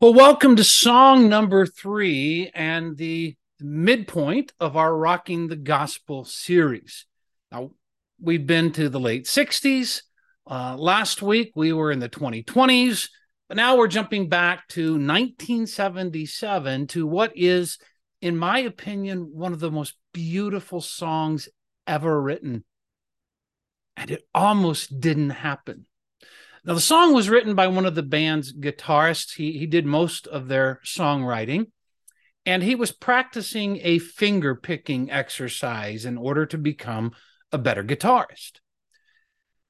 Well, welcome to song number three and the midpoint of our Rocking the Gospel series. Now, we've been to the late 60s. Uh, last week, we were in the 2020s, but now we're jumping back to 1977 to what is, in my opinion, one of the most beautiful songs ever written. And it almost didn't happen. Now, the song was written by one of the band's guitarists. He, he did most of their songwriting, and he was practicing a finger picking exercise in order to become a better guitarist.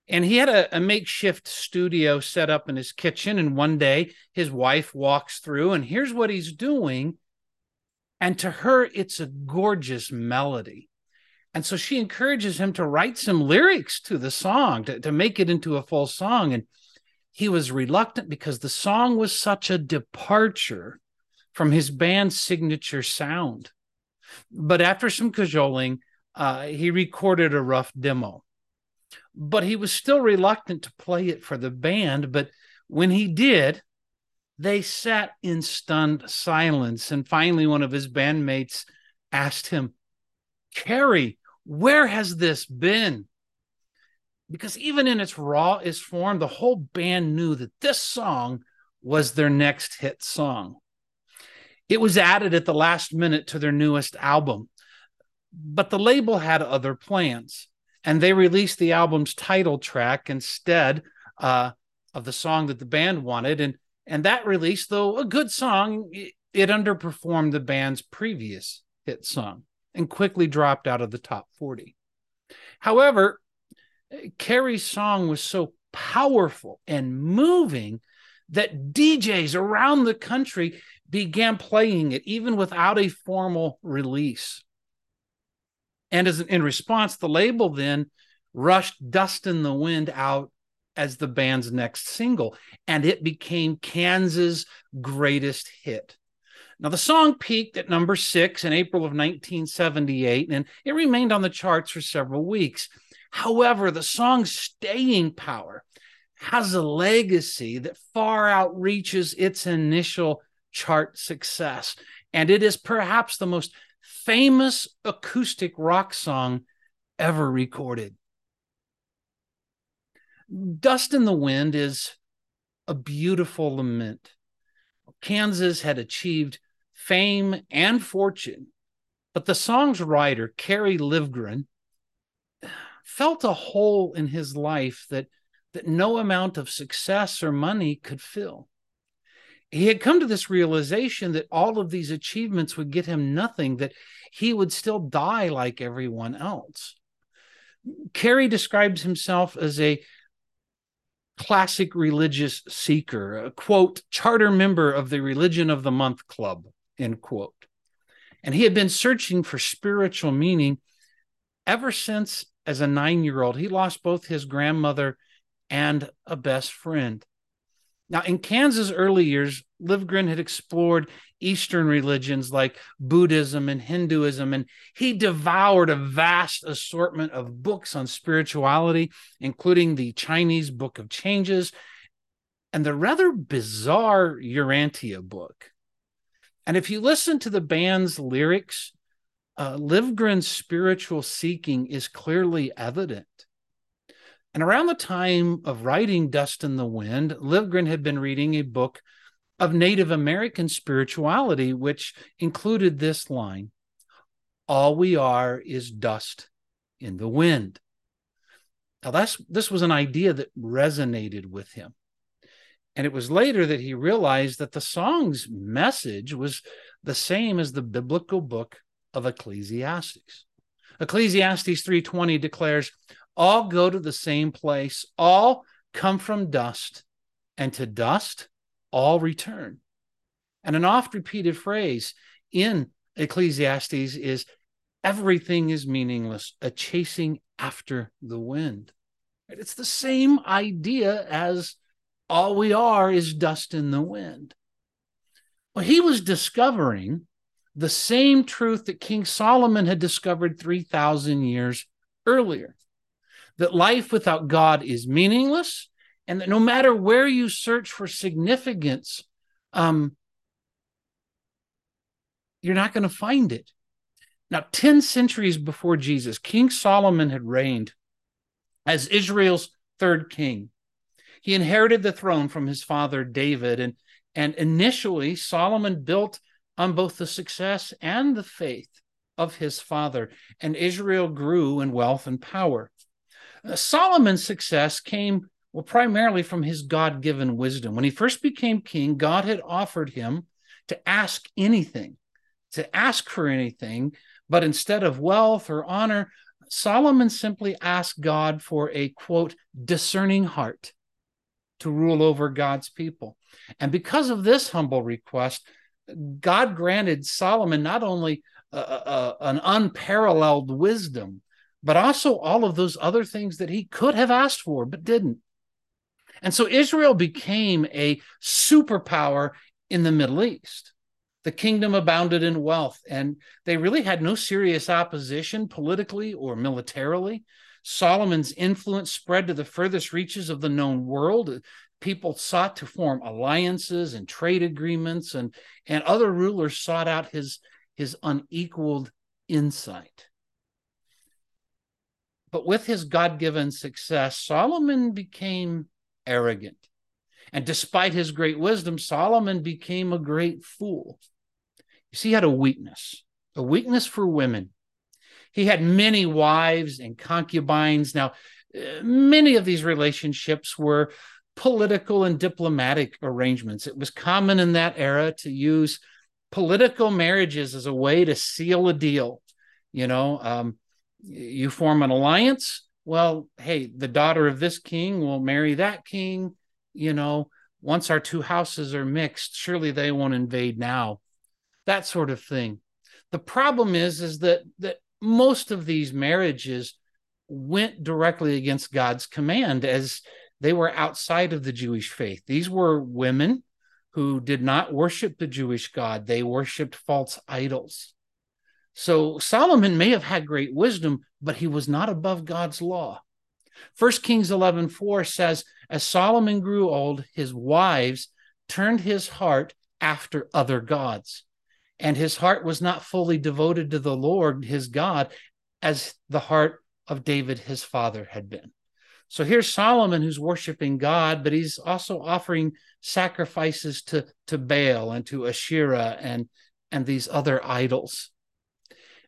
And he had a, a, makeshift studio set up in his kitchen. And one day his wife walks through, and here's what he's doing. And to her, it's a gorgeous melody. And so she encourages him to write some lyrics to the song to, to make it into a full song. And he was reluctant because the song was such a departure from his band's signature sound. But after some cajoling, uh, he recorded a rough demo. But he was still reluctant to play it for the band. But when he did, they sat in stunned silence. And finally, one of his bandmates asked him, Kerry, where has this been? Because even in its rawest form, the whole band knew that this song was their next hit song. It was added at the last minute to their newest album, but the label had other plans, and they released the album's title track instead uh, of the song that the band wanted. And and that release, though a good song, it, it underperformed the band's previous hit song and quickly dropped out of the top 40. However, Kerry's song was so powerful and moving that DJs around the country began playing it even without a formal release. And as in response, the label then rushed Dust in the Wind out as the band's next single, and it became Kansas' greatest hit. Now, the song peaked at number six in April of 1978, and it remained on the charts for several weeks. However, the song's staying power has a legacy that far outreaches its initial chart success. And it is perhaps the most famous acoustic rock song ever recorded. Dust in the Wind is a beautiful lament. Kansas had achieved fame and fortune, but the song's writer, Kerry Livgren, felt a hole in his life that that no amount of success or money could fill. He had come to this realization that all of these achievements would get him nothing, that he would still die like everyone else. Kerry describes himself as a classic religious seeker, a quote, charter member of the Religion of the Month Club, end quote. And he had been searching for spiritual meaning ever since as a nine year old, he lost both his grandmother and a best friend. Now, in Kansas' early years, Livgren had explored Eastern religions like Buddhism and Hinduism, and he devoured a vast assortment of books on spirituality, including the Chinese Book of Changes and the rather bizarre Urantia book. And if you listen to the band's lyrics, uh, Livgren's spiritual seeking is clearly evident. And around the time of writing Dust in the Wind, Livgren had been reading a book of Native American spirituality, which included this line All we are is dust in the wind. Now, that's, this was an idea that resonated with him. And it was later that he realized that the song's message was the same as the biblical book of Ecclesiastes. Ecclesiastes 3:20 declares, "All go to the same place, all come from dust, and to dust all return." And an oft repeated phrase in Ecclesiastes is everything is meaningless, a chasing after the wind. It's the same idea as all we are is dust in the wind. Well, he was discovering the same truth that King Solomon had discovered 3,000 years earlier that life without God is meaningless, and that no matter where you search for significance, um, you're not going to find it. Now, 10 centuries before Jesus, King Solomon had reigned as Israel's third king. He inherited the throne from his father David, and, and initially Solomon built on both the success and the faith of his father, and Israel grew in wealth and power. Uh, Solomon's success came well primarily from his God-given wisdom. When he first became king, God had offered him to ask anything, to ask for anything, but instead of wealth or honor, Solomon simply asked God for a quote discerning heart to rule over God's people. And because of this humble request, God granted Solomon not only an unparalleled wisdom, but also all of those other things that he could have asked for but didn't. And so Israel became a superpower in the Middle East. The kingdom abounded in wealth, and they really had no serious opposition politically or militarily. Solomon's influence spread to the furthest reaches of the known world. People sought to form alliances and trade agreements, and, and other rulers sought out his, his unequaled insight. But with his God given success, Solomon became arrogant. And despite his great wisdom, Solomon became a great fool. You see, he had a weakness, a weakness for women. He had many wives and concubines. Now, uh, many of these relationships were political and diplomatic arrangements. It was common in that era to use political marriages as a way to seal a deal. You know, um, you form an alliance. Well, hey, the daughter of this king will marry that king. You know, once our two houses are mixed, surely they won't invade now. That sort of thing. The problem is, is that that most of these marriages went directly against God's command as they were outside of the Jewish faith. These were women who did not worship the Jewish God, they worshiped false idols. So Solomon may have had great wisdom, but he was not above God's law. 1 Kings 11 4 says, As Solomon grew old, his wives turned his heart after other gods, and his heart was not fully devoted to the Lord his God as the heart of David his father had been. So here's Solomon who's worshiping God, but he's also offering sacrifices to, to Baal and to Asherah and, and these other idols.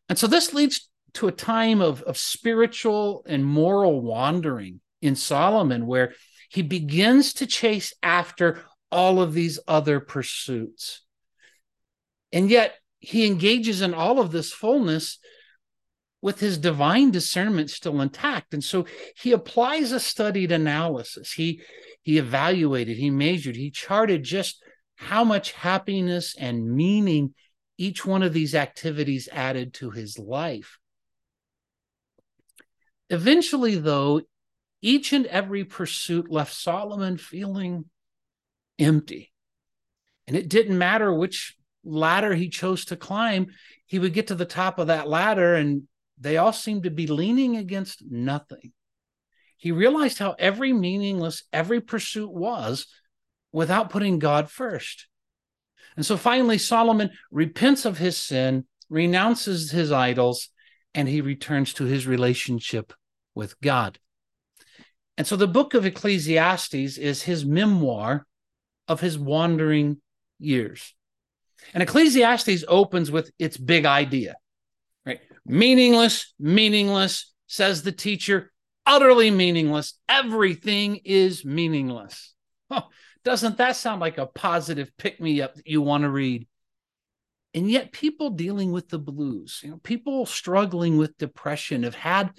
And so this leads to a time of, of spiritual and moral wandering in Solomon, where he begins to chase after all of these other pursuits. And yet he engages in all of this fullness with his divine discernment still intact. And so he applies a studied analysis. He he evaluated, he measured, he charted just how much happiness and meaning each one of these activities added to his life. Eventually, though, each and every pursuit left Solomon feeling empty. And it didn't matter which ladder he chose to climb, he would get to the top of that ladder and they all seemed to be leaning against nothing. He realized how every meaningless, every pursuit was without putting God first. And so finally, Solomon repents of his sin, renounces his idols, and he returns to his relationship with God. And so the book of Ecclesiastes is his memoir of his wandering years. And Ecclesiastes opens with its big idea Meaningless, meaningless, says the teacher, utterly meaningless. Everything is meaningless. Doesn't that sound like a positive pick me up that you want to read? And yet, people dealing with the blues, you know, people struggling with depression have had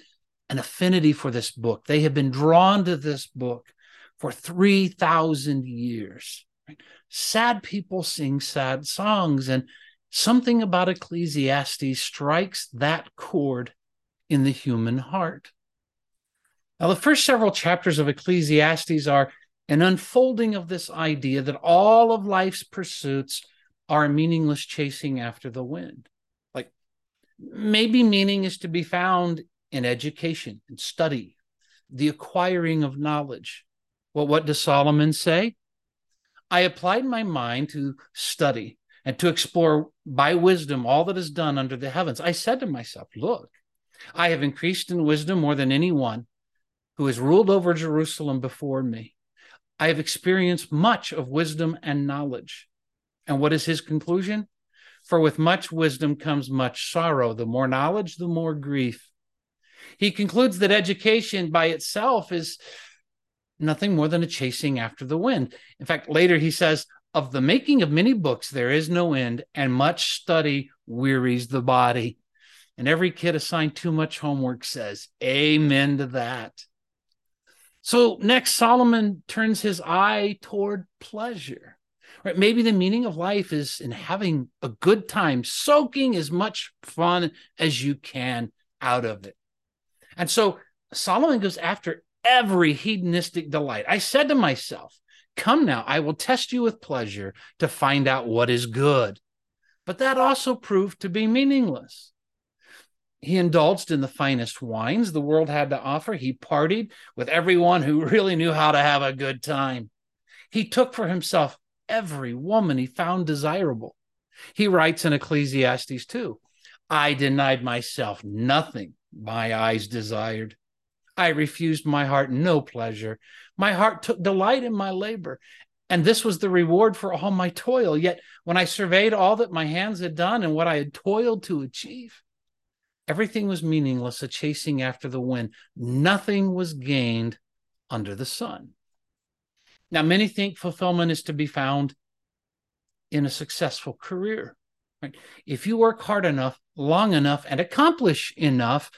an affinity for this book. They have been drawn to this book for 3,000 years. Right? Sad people sing sad songs, and Something about Ecclesiastes strikes that chord in the human heart. Now, the first several chapters of Ecclesiastes are an unfolding of this idea that all of life's pursuits are meaningless chasing after the wind. Like maybe meaning is to be found in education and study, the acquiring of knowledge. Well, what does Solomon say? I applied my mind to study and to explore by wisdom all that is done under the heavens. I said to myself, Look, I have increased in wisdom more than anyone who has ruled over Jerusalem before me. I have experienced much of wisdom and knowledge. And what is his conclusion? For with much wisdom comes much sorrow. The more knowledge, the more grief. He concludes that education by itself is nothing more than a chasing after the wind. In fact, later he says, Of the making of many books, there is no end, and much study wearies the body. And every kid assigned too much homework says, Amen to that. So next, Solomon turns his eye toward pleasure. Right? Maybe the meaning of life is in having a good time, soaking as much fun as you can out of it. And so Solomon goes after every hedonistic delight. I said to myself, Come now, I will test you with pleasure to find out what is good. But that also proved to be meaningless. He indulged in the finest wines the world had to offer. He partied with everyone who really knew how to have a good time. He took for himself every woman he found desirable. He writes in Ecclesiastes 2 I denied myself nothing my eyes desired. I refused my heart no pleasure. My heart took delight in my labor, and this was the reward for all my toil. Yet when I surveyed all that my hands had done and what I had toiled to achieve, everything was meaningless, a chasing after the wind. Nothing was gained under the sun. Now, many think fulfillment is to be found in a successful career. Right? If you work hard enough, long enough, and accomplish enough,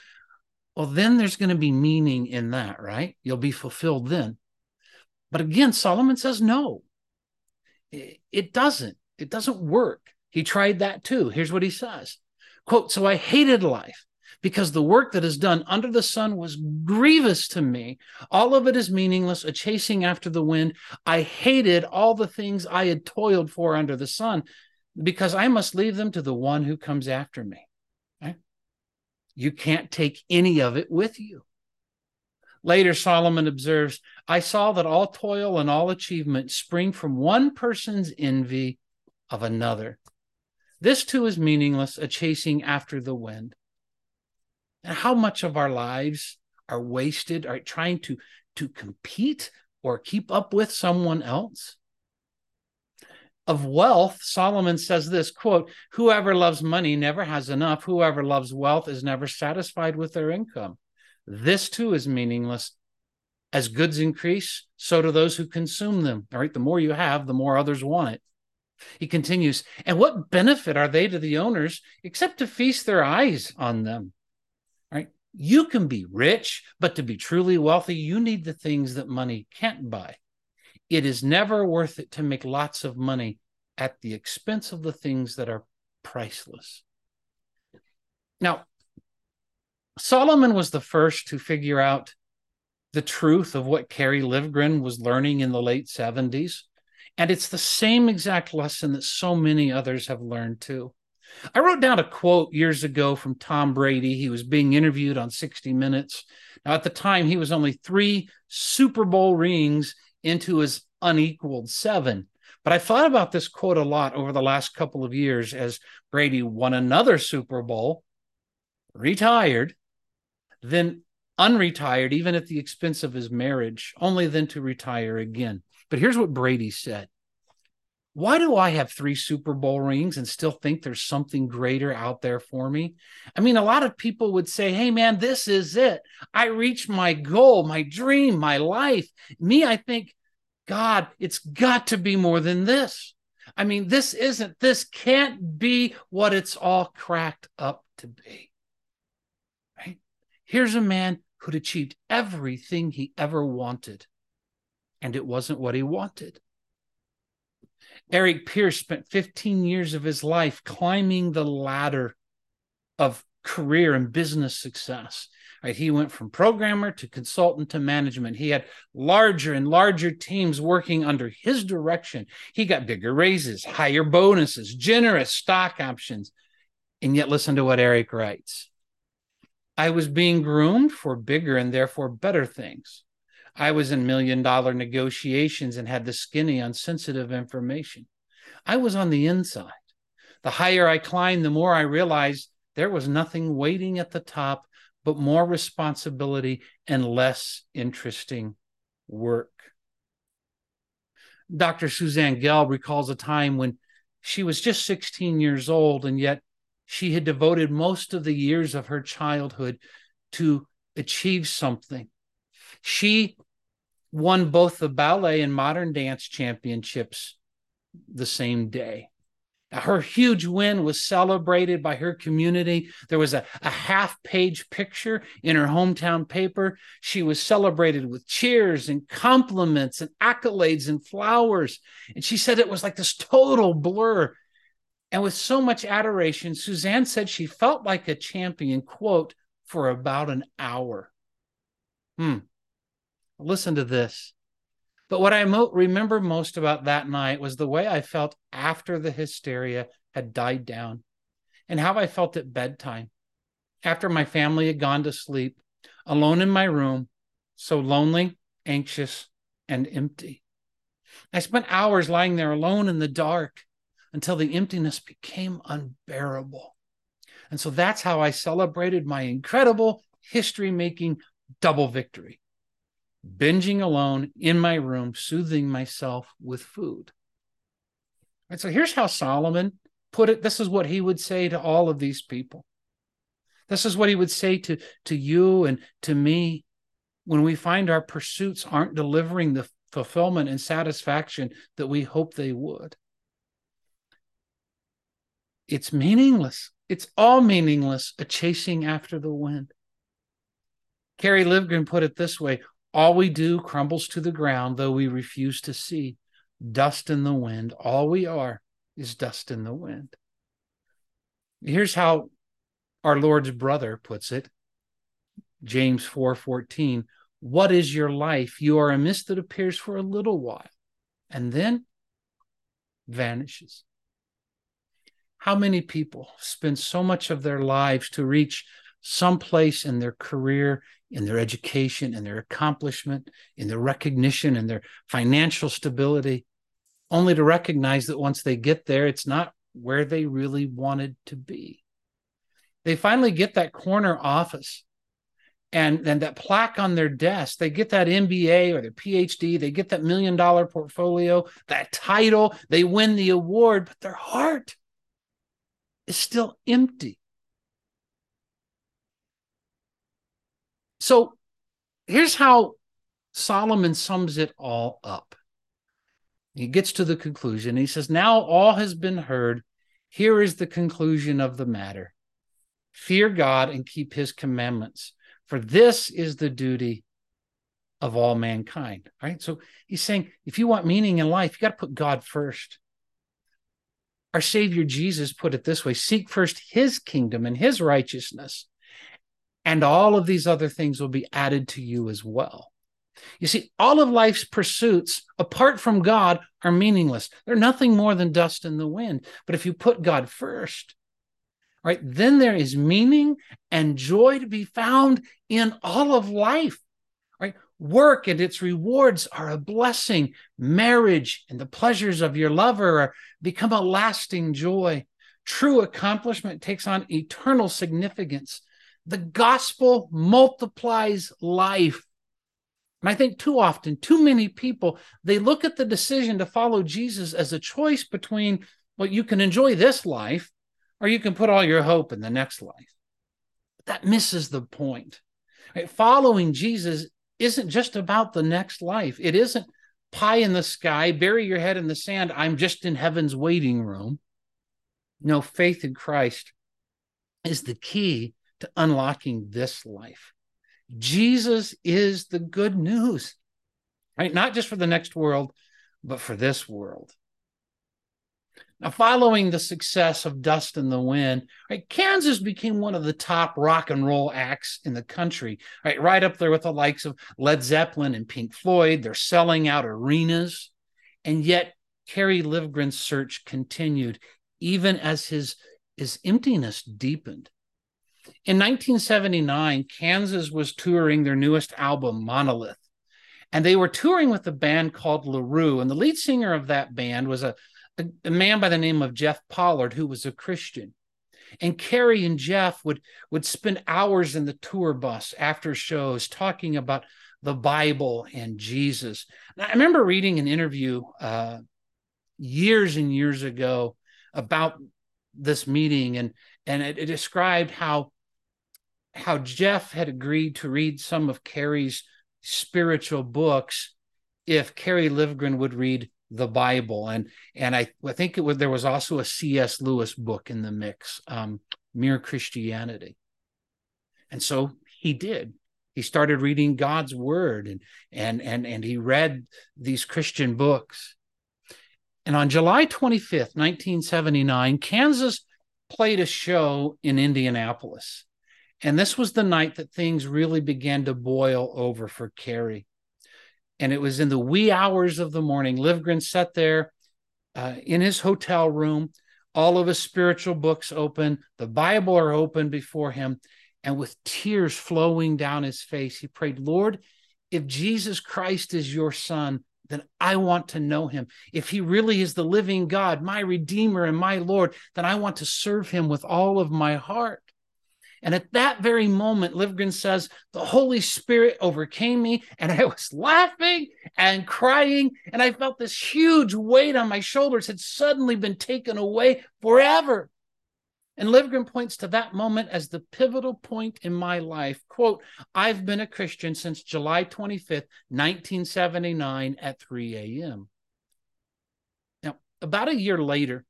well, then there's going to be meaning in that, right? You'll be fulfilled then. But again, Solomon says no, it doesn't. It doesn't work. He tried that too. Here's what he says quote, So I hated life because the work that is done under the sun was grievous to me. All of it is meaningless, a chasing after the wind. I hated all the things I had toiled for under the sun because I must leave them to the one who comes after me. You can't take any of it with you. Later, Solomon observes, I saw that all toil and all achievement spring from one person's envy of another. This too is meaningless, a chasing after the wind. And how much of our lives are wasted are trying to, to compete or keep up with someone else? Of wealth, Solomon says this quote, whoever loves money never has enough. Whoever loves wealth is never satisfied with their income. This too is meaningless. As goods increase, so do those who consume them. All right. The more you have, the more others want it. He continues, and what benefit are they to the owners except to feast their eyes on them? All right. You can be rich, but to be truly wealthy, you need the things that money can't buy. It is never worth it to make lots of money at the expense of the things that are priceless. Now, Solomon was the first to figure out the truth of what Kerry Livgren was learning in the late 70s. And it's the same exact lesson that so many others have learned too. I wrote down a quote years ago from Tom Brady. He was being interviewed on 60 Minutes. Now, at the time, he was only three Super Bowl rings into his unequaled seven. But I thought about this quote a lot over the last couple of years as Brady won another Super Bowl, retired, then unretired, even at the expense of his marriage, only then to retire again. But here's what Brady said Why do I have three Super Bowl rings and still think there's something greater out there for me? I mean, a lot of people would say, Hey, man, this is it. I reached my goal, my dream, my life. Me, I think, God, it's got to be more than this. I mean, this isn't, this can't be what it's all cracked up to be. Right? Here's a man who'd achieved everything he ever wanted, and it wasn't what he wanted. Eric Pierce spent 15 years of his life climbing the ladder of career and business success. Right? He went from programmer to consultant to management. He had larger and larger teams working under his direction. He got bigger raises, higher bonuses, generous stock options. And yet, listen to what Eric writes I was being groomed for bigger and therefore better things. I was in million dollar negotiations and had the skinny on sensitive information. I was on the inside. The higher I climbed, the more I realized there was nothing waiting at the top but more responsibility and less interesting work. Dr. Suzanne Gelb recalls a time when she was just 16 years old, and yet she had devoted most of the years of her childhood to achieve something. She won both the ballet and modern dance championships the same day. Her huge win was celebrated by her community. There was a, a half page picture in her hometown paper. She was celebrated with cheers and compliments and accolades and flowers. And she said it was like this total blur. And with so much adoration, Suzanne said she felt like a champion, quote, for about an hour. Hmm. Listen to this. But what I mo- remember most about that night was the way I felt after the hysteria had died down and how I felt at bedtime after my family had gone to sleep, alone in my room, so lonely, anxious, and empty. I spent hours lying there alone in the dark until the emptiness became unbearable. And so that's how I celebrated my incredible history making double victory binging alone in my room, soothing myself with food. And so here's how Solomon put it. This is what he would say to all of these people. This is what he would say to, to you and to me when we find our pursuits aren't delivering the fulfillment and satisfaction that we hope they would. It's meaningless. It's all meaningless, a chasing after the wind. Kerry Livgren put it this way all we do crumbles to the ground, though we refuse to see. Dust in the wind. All we are is dust in the wind. Here's how our Lord's brother puts it. James 4:14. what is your life? You are a mist that appears for a little while and then vanishes. How many people spend so much of their lives to reach some place in their career, in their education, in their accomplishment, in their recognition, in their financial stability, only to recognize that once they get there, it's not where they really wanted to be. They finally get that corner office and then that plaque on their desk. They get that MBA or their PhD, they get that million dollar portfolio, that title, they win the award, but their heart is still empty. So here's how Solomon sums it all up. He gets to the conclusion. He says, Now all has been heard. Here is the conclusion of the matter fear God and keep his commandments, for this is the duty of all mankind. Right. So he's saying, if you want meaning in life, you got to put God first. Our Savior Jesus put it this way seek first his kingdom and his righteousness, and all of these other things will be added to you as well. You see, all of life's pursuits, apart from God, are meaningless. They're nothing more than dust in the wind. But if you put God first, right, then there is meaning and joy to be found in all of life. Right? Work and its rewards are a blessing. Marriage and the pleasures of your lover become a lasting joy. True accomplishment takes on eternal significance the gospel multiplies life. And I think too often, too many people, they look at the decision to follow Jesus as a choice between, well, you can enjoy this life or you can put all your hope in the next life. But that misses the point. Right? Following Jesus isn't just about the next life. It isn't pie in the sky, bury your head in the sand. I'm just in heaven's waiting room. No, faith in Christ is the key to unlocking this life. Jesus is the good news, right? Not just for the next world, but for this world. Now, following the success of Dust in the Wind, right, Kansas became one of the top rock and roll acts in the country, right, right up there with the likes of Led Zeppelin and Pink Floyd. They're selling out arenas, and yet Kerry Livgren's search continued, even as his his emptiness deepened. In 1979, Kansas was touring their newest album, Monolith. And they were touring with a band called LaRue. And the lead singer of that band was a, a, a man by the name of Jeff Pollard, who was a Christian. And Kerry and Jeff would, would spend hours in the tour bus after shows talking about the Bible and Jesus. And I remember reading an interview uh, years and years ago about this meeting, and and it, it described how how Jeff had agreed to read some of Kerry's spiritual books if Kerry Livgren would read the Bible. And and I, I think it was there was also a C.S. Lewis book in the mix, um, Mere Christianity. And so he did. He started reading God's word and and and and he read these Christian books. And on July 25th, 1979, Kansas played a show in Indianapolis. And this was the night that things really began to boil over for Kerry. And it was in the wee hours of the morning. Livgren sat there uh, in his hotel room, all of his spiritual books open, the Bible are open before him. And with tears flowing down his face, he prayed, Lord, if Jesus Christ is your son, then I want to know him. If he really is the living God, my Redeemer and my Lord, then I want to serve him with all of my heart. And at that very moment, Livgren says, the Holy Spirit overcame me, and I was laughing and crying, and I felt this huge weight on my shoulders had suddenly been taken away forever. And Livgren points to that moment as the pivotal point in my life. Quote, I've been a Christian since July 25th, 1979 at 3 a.m. Now, about a year later,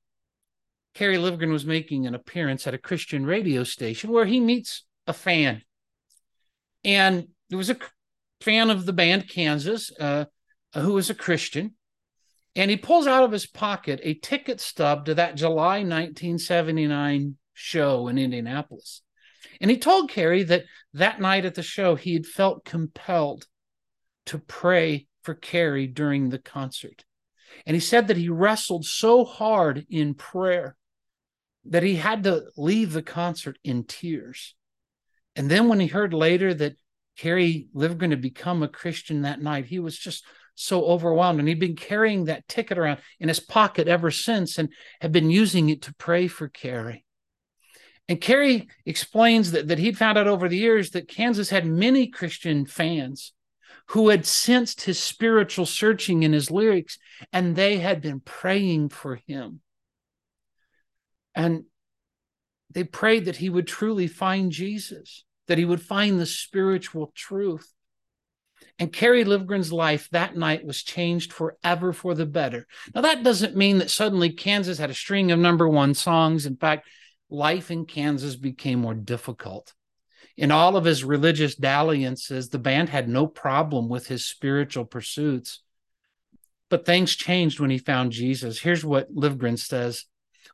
Kerry Livgren was making an appearance at a Christian radio station where he meets a fan. And there was a fan of the band Kansas uh, who was a Christian. And he pulls out of his pocket a ticket stub to that July 1979 show in Indianapolis. And he told Kerry that that night at the show, he had felt compelled to pray for Kerry during the concert. And he said that he wrestled so hard in prayer that he had to leave the concert in tears. And then when he heard later that Kerry Livgren to become a Christian that night, he was just so overwhelmed. And he'd been carrying that ticket around in his pocket ever since and had been using it to pray for Kerry. And Kerry explains that, that he'd found out over the years that Kansas had many Christian fans who had sensed his spiritual searching in his lyrics, and they had been praying for him. And they prayed that he would truly find Jesus, that he would find the spiritual truth. And Kerry Livgren's life that night was changed forever for the better. Now, that doesn't mean that suddenly Kansas had a string of number one songs. In fact, life in Kansas became more difficult. In all of his religious dalliances, the band had no problem with his spiritual pursuits. But things changed when he found Jesus. Here's what Livgren says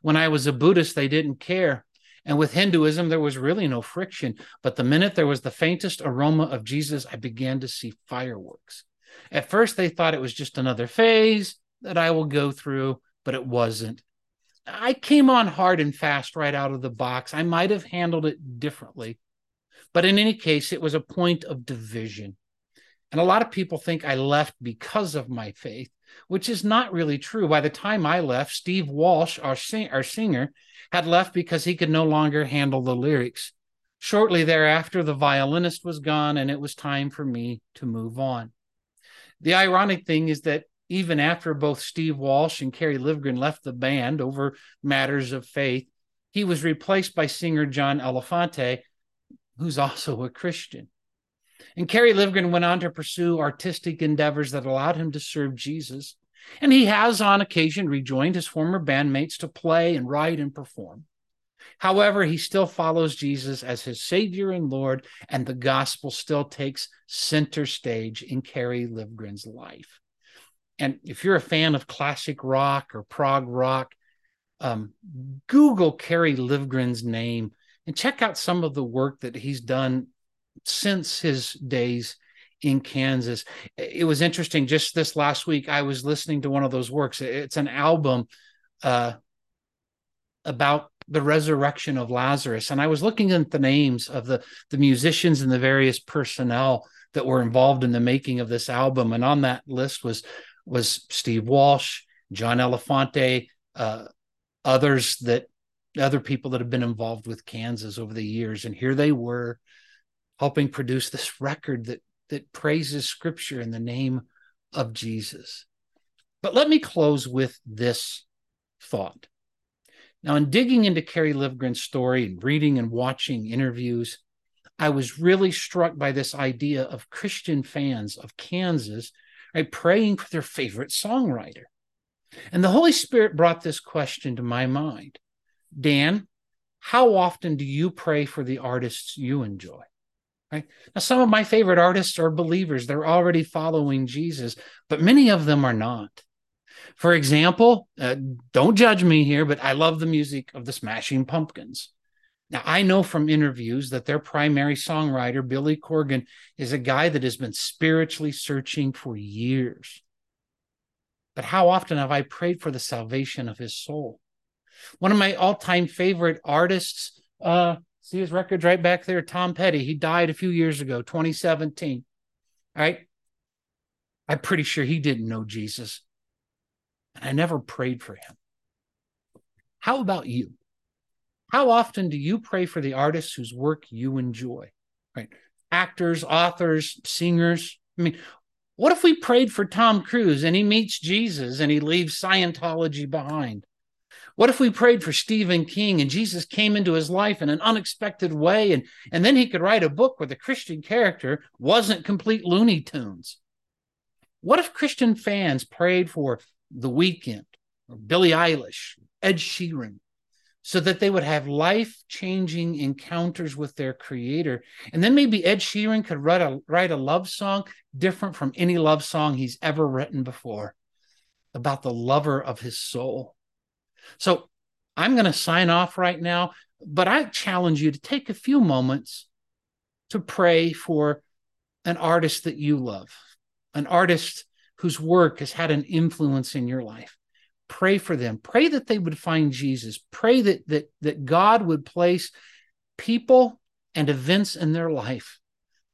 when I was a Buddhist, they didn't care. And with Hinduism, there was really no friction. But the minute there was the faintest aroma of Jesus, I began to see fireworks. At first, they thought it was just another phase that I will go through, but it wasn't. I came on hard and fast right out of the box. I might have handled it differently. But in any case, it was a point of division. And a lot of people think I left because of my faith which is not really true. By the time I left, Steve Walsh, our, sing- our singer, had left because he could no longer handle the lyrics. Shortly thereafter, the violinist was gone, and it was time for me to move on. The ironic thing is that even after both Steve Walsh and Kerry Livgren left the band over matters of faith, he was replaced by singer John Elefante, who's also a Christian. And Kerry Livgren went on to pursue artistic endeavors that allowed him to serve Jesus. And he has, on occasion, rejoined his former bandmates to play and write and perform. However, he still follows Jesus as his Savior and Lord, and the gospel still takes center stage in Kerry Livgren's life. And if you're a fan of classic rock or prog rock, um, Google Kerry Livgren's name and check out some of the work that he's done since his days in Kansas. It was interesting. Just this last week, I was listening to one of those works. It's an album uh, about the resurrection of Lazarus, and I was looking at the names of the the musicians and the various personnel that were involved in the making of this album. And on that list was was Steve Walsh, John Elefante, uh, others that other people that have been involved with Kansas over the years. And here they were helping produce this record that that praises scripture in the name of Jesus. But let me close with this thought. Now, in digging into Kerry Livgren's story and reading and watching interviews, I was really struck by this idea of Christian fans of Kansas right, praying for their favorite songwriter. And the Holy Spirit brought this question to my mind Dan, how often do you pray for the artists you enjoy? Right? Now, some of my favorite artists are believers. They're already following Jesus, but many of them are not. For example, uh, don't judge me here, but I love the music of the Smashing Pumpkins. Now, I know from interviews that their primary songwriter, Billy Corgan, is a guy that has been spiritually searching for years. But how often have I prayed for the salvation of his soul? One of my all time favorite artists, uh, see his records right back there, Tom Petty. He died a few years ago, 2017. All right. I'm pretty sure he didn't know Jesus. And I never prayed for him. How about you? How often do you pray for the artists whose work you enjoy? Right? Actors, authors, singers. I mean, what if we prayed for Tom Cruise and he meets Jesus and he leaves Scientology behind? What if we prayed for Stephen King and Jesus came into his life in an unexpected way and, and then he could write a book where the Christian character wasn't complete Looney Tunes? What if Christian fans prayed for The Weeknd or Billie Eilish, Ed Sheeran, so that they would have life changing encounters with their creator. And then maybe Ed Sheeran could write a, write a love song different from any love song he's ever written before about the lover of his soul. So I'm going to sign off right now, but I challenge you to take a few moments to pray for an artist that you love, an artist whose work has had an influence in your life. Pray for them. Pray that they would find jesus. Pray that that that god would place people and events in their life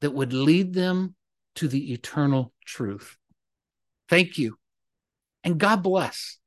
that would lead them to the eternal truth. Thank you and god bless